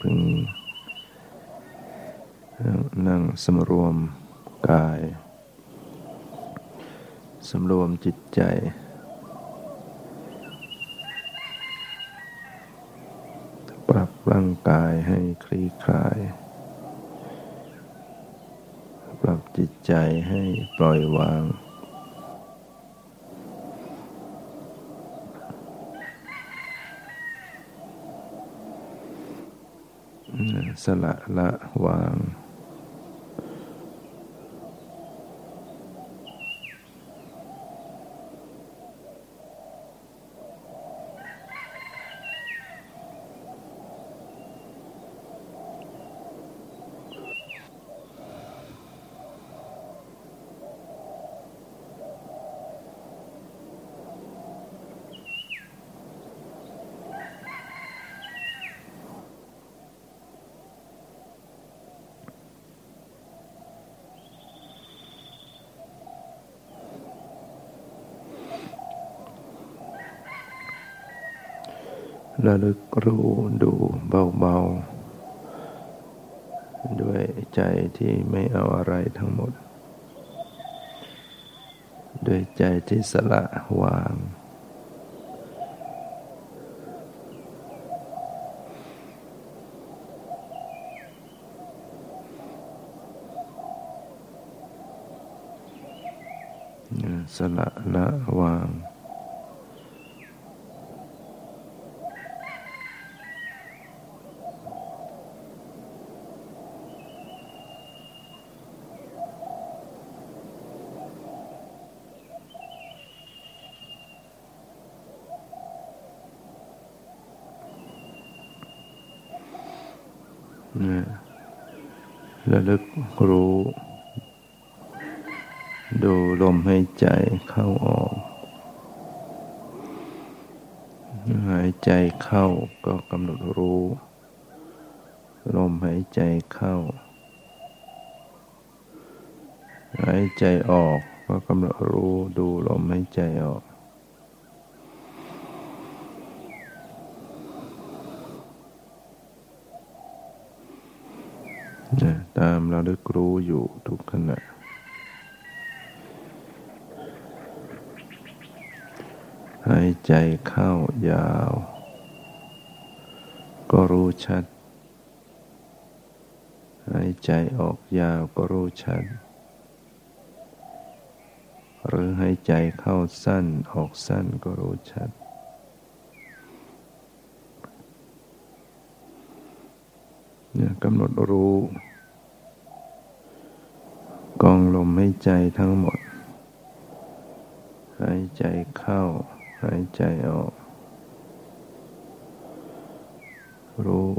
พึงนั่งสมรวมกายสมรวมจิตใจ ปรับร่างกายให้คลี่คลาย ปรับจิตใจให้ปล่อยวาง สละละวาง ระลึกรู้ดูเบาๆ ด้วยใจที่ไม่เอาอะไรทั้งหมด ด้วยใจที่สละวาง สละละวาง ระลึกรู้ ดูลมหายใจเข้าออก หายใจเข้าก็กำหนดรู้ ลมหายใจเข้า หายใจออกก็กำหนดรู้ดูลมหายใจออกตามเราลึกรู้อยู่ทุกขณะ หายใจเข้ายาว ก็รู้ชัด หายใจออกยาวก็รู้ชัด หรือหายใจเข้าสั้นออกสั้นก็รู้ชัดเนี่ยกำหนดรู้กองลมหาย ใจทั้งหมด หายใจเข้า หายใจออก รู้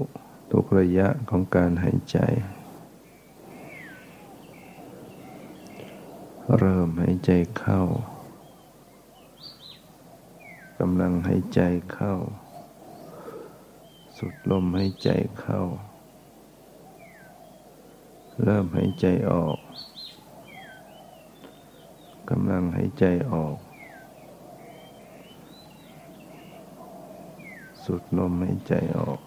ทุกระยะของการหายใจ เริ่มหายใจเข้ากำลังหายใจเข้า สุดลมหายใจเข้า เริ่มหายใจออก กำลังหายใจออก สุดลมหายใจออก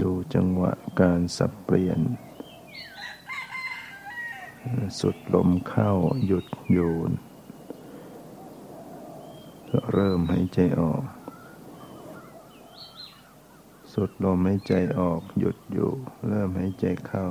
ดูจังหวะการสับเปลี่ยน สุดลมเข้าหยุดอยูนเริ่มหายใจออก สุดลมหายใจออกหยุดอยู่ เริ่มหายใจเข้า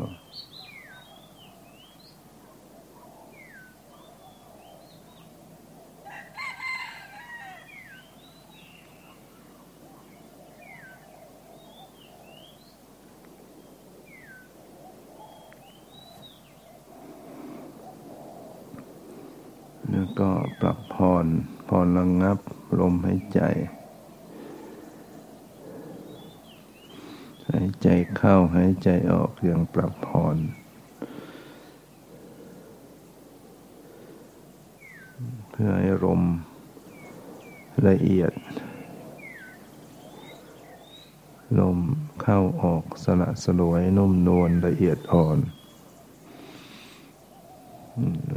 ก็ปรับผ่อนผ่อนระงงับลมหายใจ หายใจเข้ายใจออกอย่างปรับผ่อนเพื่อให้ลมละเอียด ลมเข้าออกสละสลวยนุ่มนวลละเอียดอ่อน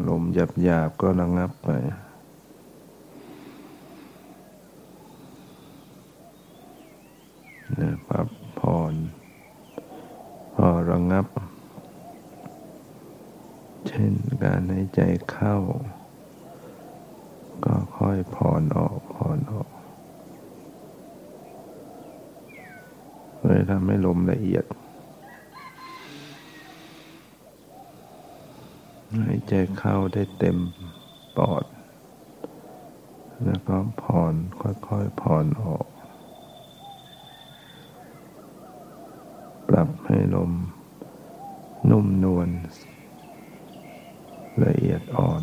ลมหยาบหยาบก็ระงับไปนะปรับผ่อนพ งับ เช่นการหายใจเข้า ก็ค่อยผ่อนออกผ่อนออกเพื่อทำให้ลมละเอียดหายใจเข้าได้เต็มปอด แล้วก็ผ่อนค่อยๆผ่อนออก ปรับให้ลม นุ่มนวลละเอียดอ่อน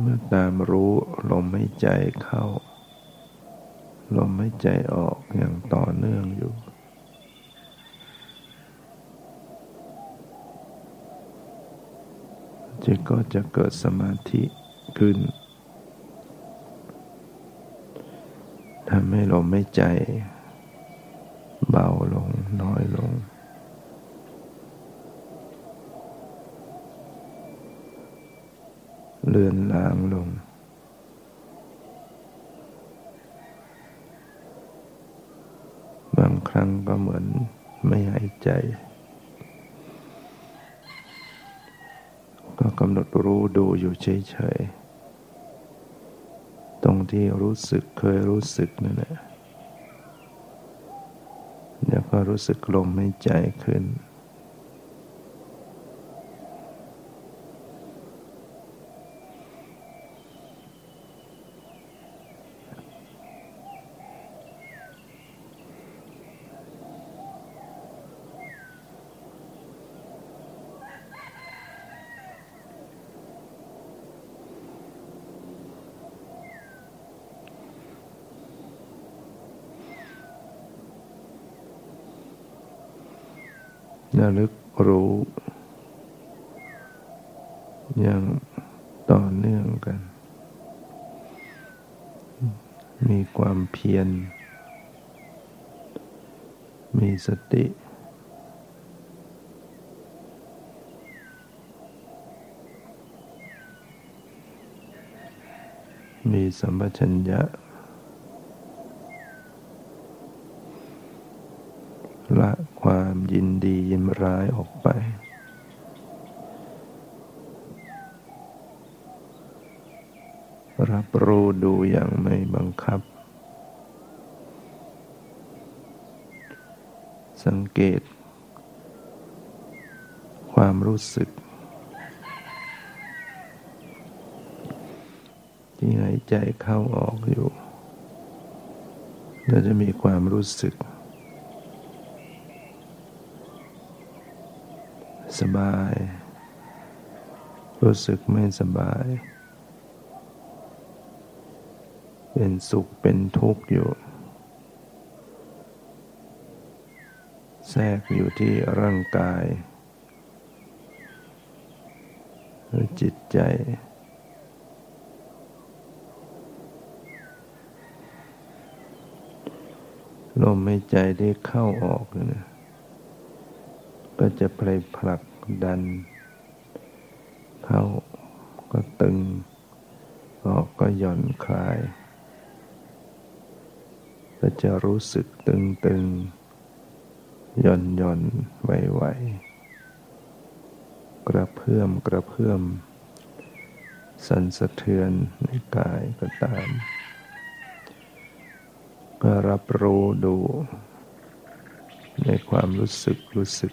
เมื่อตามรู้ลมหายใจเข้า ลมหายใจออกอย่างต่อเนื่องอยู่จิตก็จะเกิดสมาธิขึ้น ทำให้ลมหายใจ เบาลงน้อยลง เลื่อนลางลง บางครั้งก็เหมือนไม่หายใจ ก็กำหนดรู้ดูอยู่เฉยๆ ที่รู้สึกเคยรู้สึกนั่นแหละแล้วก็รู้สึกลมหายใจขึ้นระลึกรู้อย่างต่อเนื่องกัน มีความเพียร มี สติ มีสัมปชัญญะ ละความยินดียินร้ายออกไปรับรู้ดูอย่างไม่บังคับ สัง เกต ความรู้สึก ที่หายใจเข้าออกอยู่ก็จะมีความรู้สึก สบาย รู้สึกไม่สบาย เป็นสุขเป็นทุกข์อยู่ แทรกอยู่ที่ร่างกาย หรือจิตใจ ลมไม่ใจได้เข้าออกนะก็จะไปผลักดัน เข้าก็ตึง ออกก็หย่อนคลาย ก็จะรู้สึกตึงตึงห ย่อนหย่อนไหวไหวกระเพื่อมกระเพื่อม สั่นสะเทือนในกายก็ตาม ก็รับรู้ดู ในความรู้สึกรู้สึก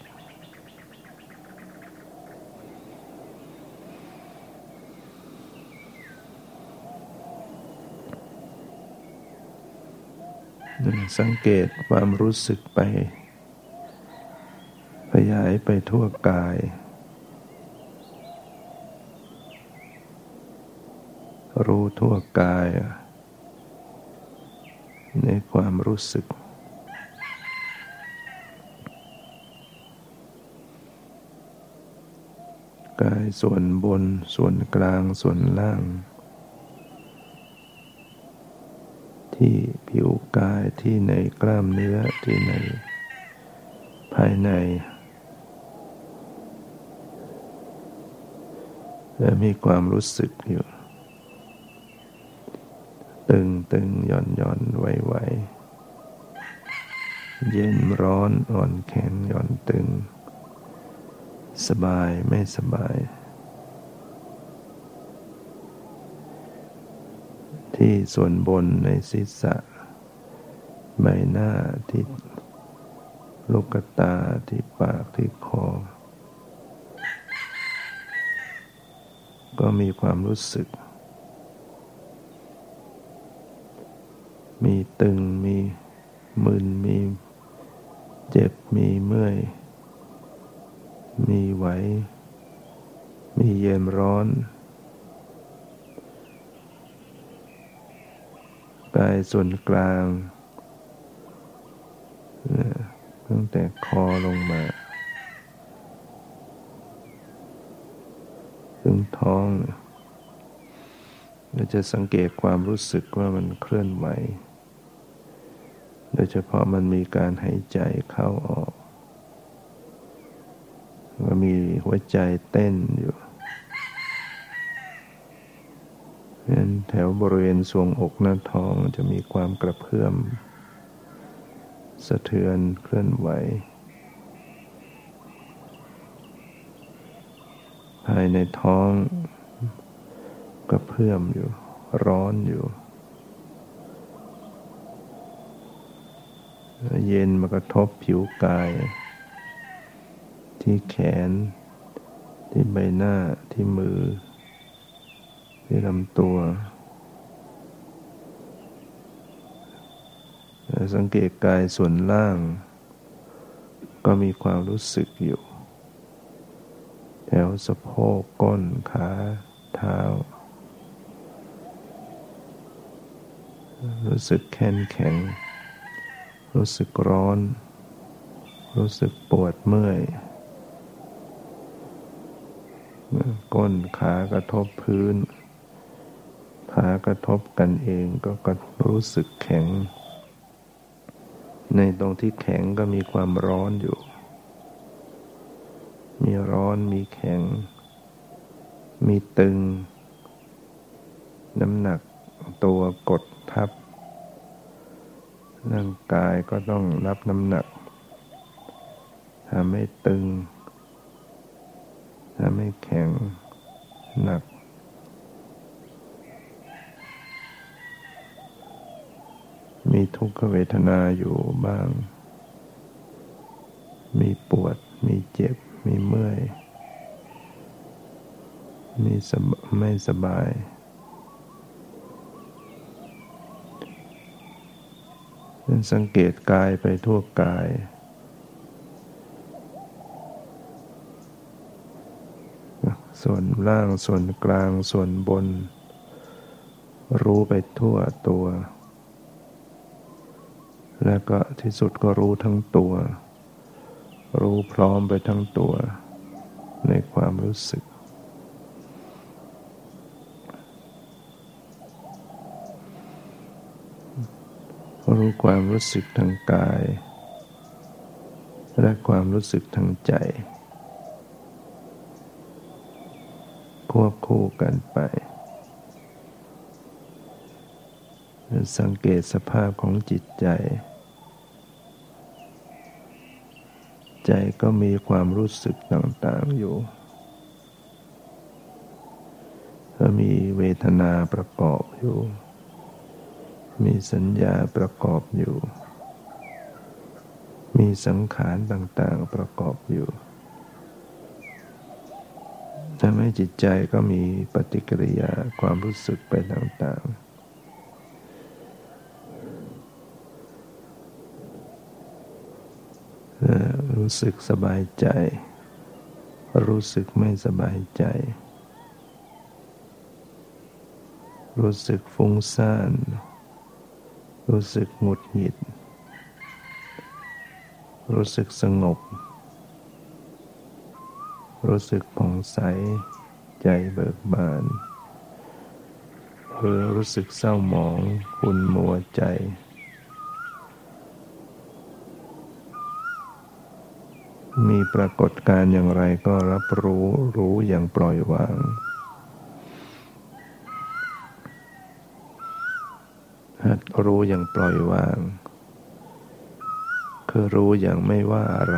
สังเกตความรู้สึกไป ยายไปทั่วกาย รู้ทั่วกาย ในความรู้สึก กายส่วนบนส่วนกลางส่วนล่าง ที่ผิวกายที่ในกล้ามเนื้อที่ในภายใน และมีความรู้สึกอยู่ ตึงตึงหย่อนหย่อนไหวไหวเย็นร้อนอ่อนแข็งหย่อนตึง สบายไม่สบาย ที่ส่วนบนในศีรษะ ใบหน้าที่ลูกตาที่ปากที่คอ ก็มีความรู้สึก มีตึง มีมึน มีเจ็บ มีเมื่อย มีไหว มีเย็นร้อน กายส่วนกลางตั้งแต่คอลงมา ถึงท้องเราจะสังเกตความรู้สึกว่ามันเคลื่อนไหว โดยเฉพาะมันมีการหายใจเข้าออกว่ามีหัวใจเต้นอยู่นั้นแถวบริเวณทรวงอกหน้าท้องจะมีความกระเพื่อม สะเทือนเคลื่อนไหวายในท้องกระเพื่อมอยู่ ร้อนอยู่ เย็นมากระทบผิวกาย ที่แขน ที่ใบหน้าที่มือ ที่ลำตัว สังเกตกายส่วนล่าง ก็มีความรู้สึกอยู่ ถวสะโพกก้นขาเท้า รู้สึกแข็งแข็ง รู้สึกร้อน รู้สึกปวดเมื่อยก้นขากระทบพื้น ขากระทบกันเองก็ก็รู้สึกแข็ง ในตรงที่แข็งก็มีความร้อนอยู่ มีร้อนมีแข็ง มีตึง น้ำหนักตัวกดทับ ร่างกายก็ต้องรับน้ำหนักทำให้ตึงทำให้แข็งหนัก มีทุกขเวทนาอยู่บ้าง มีปวดมีเจ็บ มีเมื่อย มีไม่สบาย สังเกตกายไปทั่วกาย ส่วนล่างส่วนกลางส่วนบน รู้ไปทั่วตัว แล้วก็ที่สุดก็รู้ทั้งตัว รู้พร้อมไปทั้งตัวในความรู้สึก รู้ความรู้สึกทางกาย และความรู้สึกทางใจ ควบคู่กันไป สังเกตสภาพของจิตใจ ใจก็มีความรู้สึกต่างๆอยู่มีเวทนาประกอบอยู่ มีสัญญาประกอบอยู่ มีสังขารต่างๆประกอบอยู่ทำให้จิตใจก็มีปฏิกิริยาความรู้สึกไปต่างๆ รู้สึกสบายใจ รู้สึกไม่สบายใจ รู้สึกฟุ้งซ่าน รู้สึกหงุดหงิด รู้สึกสงบ รู้สึกผ่องใส ใจเบิกบานหรือรู้สึกเศร้าหมองขุ่นมัวใจ มีปรากฏการอย่างไรก็รับรู้รู้อย่างปล่อยวาง หัดรู้อย่างปล่อยวาง คือรู้อย่างไม่ว่าอะไร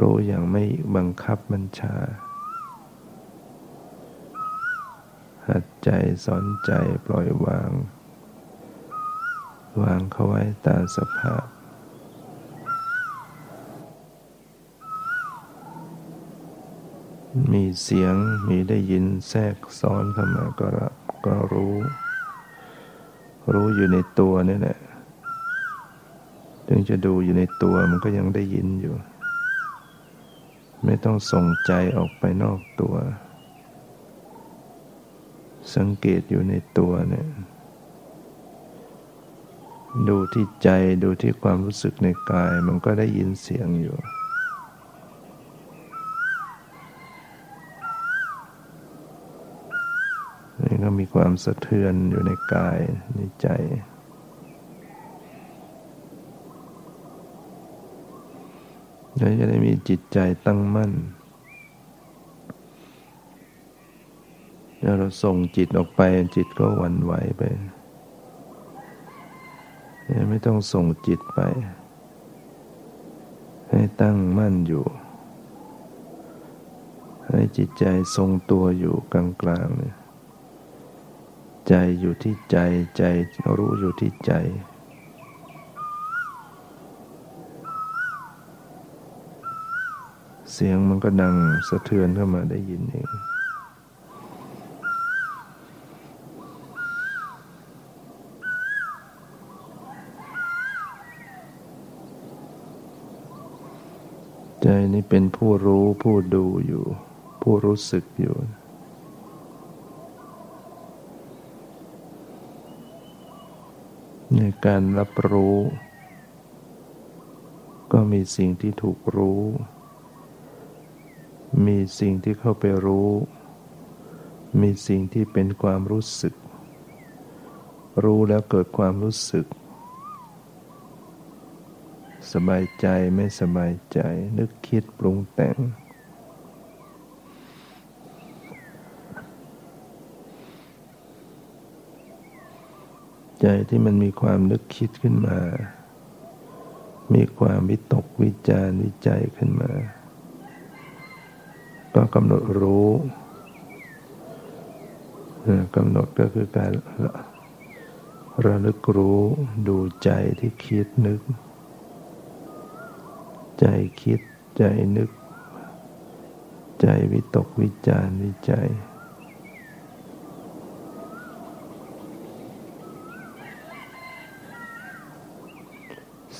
รู้อย่างไม่บังคับบัญชา หัดใจสอนใจปล่อยวาง วางเขาไว้ตามสภาพ มีเสียงมีได้ยินแทรกซ้อนเข้ามาก็ก็รู้ รู้อยู่ในตัวนี่แหละถึงจะดูอยู่ในตัวมันก็ยังได้ยินอยู่ ไม่ต้องส่งใจออกไปนอกตัว สังเกตอยู่ในตัวเนี่ยดูที่ใจดูที่ความรู้สึกในกาย มันก็ได้ยินเสียงอยู่ก็ มีความสะเทือนอยู่ในกายในใจ แล้วจะได้มีจิตใจตั้งมั่นแล้วเราส่งจิตออกไปจิตก็หวั่นไหวไป ไม่ต้องส่งจิตไป ให้ตั้งมั่นอยู่ ให้จิตใจทรงตัวอยู่กลางๆเนี่ย ใจอยู่ที่ใจใจรู้อยู่ที่ใจ เสียงมันก็ดังสะเทือนเข้ามาได้ยินเองใจนี้เป็นผู้รู้ผู้ดูอยู่ ผู้รู้สึกอยู่ ในการรับรู้ ก็มีสิ่งที่ถูกรู้ มีสิ่งที่เข้าไปรู้ มีสิ่งที่เป็นความรู้สึก รู้แล้วเกิดความรู้สึก สบายใจไม่สบายใจนึกคิดปรุงแต่ง ที่มันมีความนึกคิดขึ้นมา มีความวิตกวิจารวิจัยขึ้นมา ก็กำหนดรู้กำหนดก็คือการระลึกรู้ดูใจที่คิดนึก ใจคิดใจนึก ใจวิตกวิจารวิจัย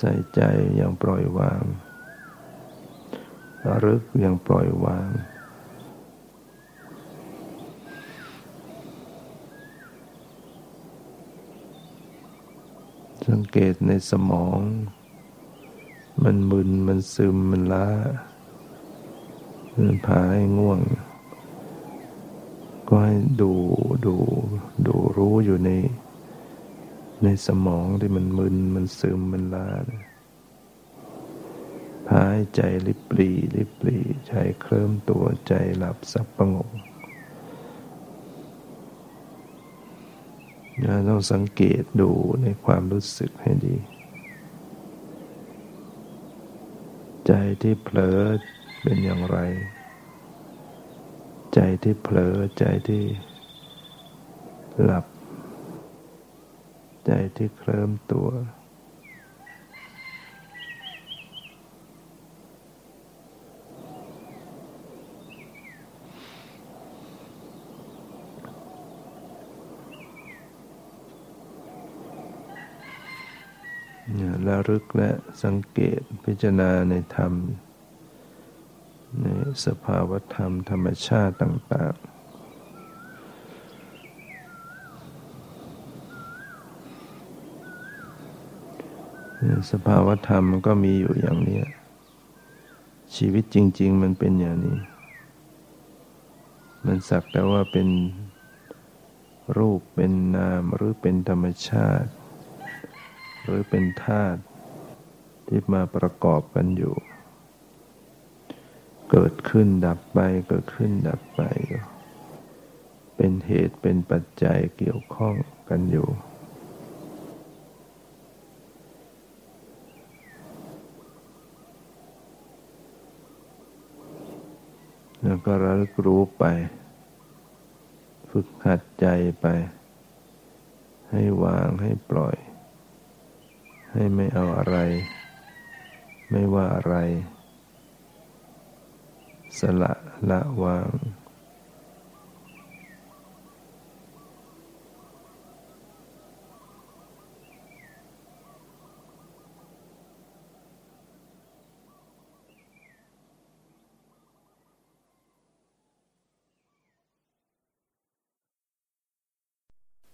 ใส่ใจอย่างปล่อยวางระลึกอย่างปล่อยวาง สังเกตในสมอง มันมึนมันซึมมันล้ามันพาให้ง่วง ก็ให้ดูดูดูรู้อยู่ใน ในสมองที่มันมึนมันซึมมันล้าพายใจลิบปรีลิบปรีใจเคลิ้มตัวใจหลับสับประงกเราต้องสังเกตดูในความรู้สึกให้ดี ใจที่เผลอเป็นอย่างไร ใจที่เผลอใจที่หลับ ใจที่เคลิ้มตัว ระลึกและสังเกตพิจารณาในธรรม ในสภาวธรรมธรรมชาติต่าง ๆ สภาวธรรมมันก็มีอยู่อย่างนี้ชีวิตจริง ๆ มันเป็นอย่างนี้ มันสักแต่ว่าเป็นรูปเป็นนามหรือเป็นธรรมชาติ หรือเป็นธาตุที่มาประกอบกันอยู่ เกิดขึ้นดับไปเกิดขึ้นดับไป เป็นเหตุเป็นปัจจัยเกี่ยวข้องกันอยู่ แล้ว ก็ระลึกรู้ไป ฝึกหัดใจไป ให้วางให้ปล่อย ให้ไม่เอาอะไร ไม่ว่าอะไร สละละวาง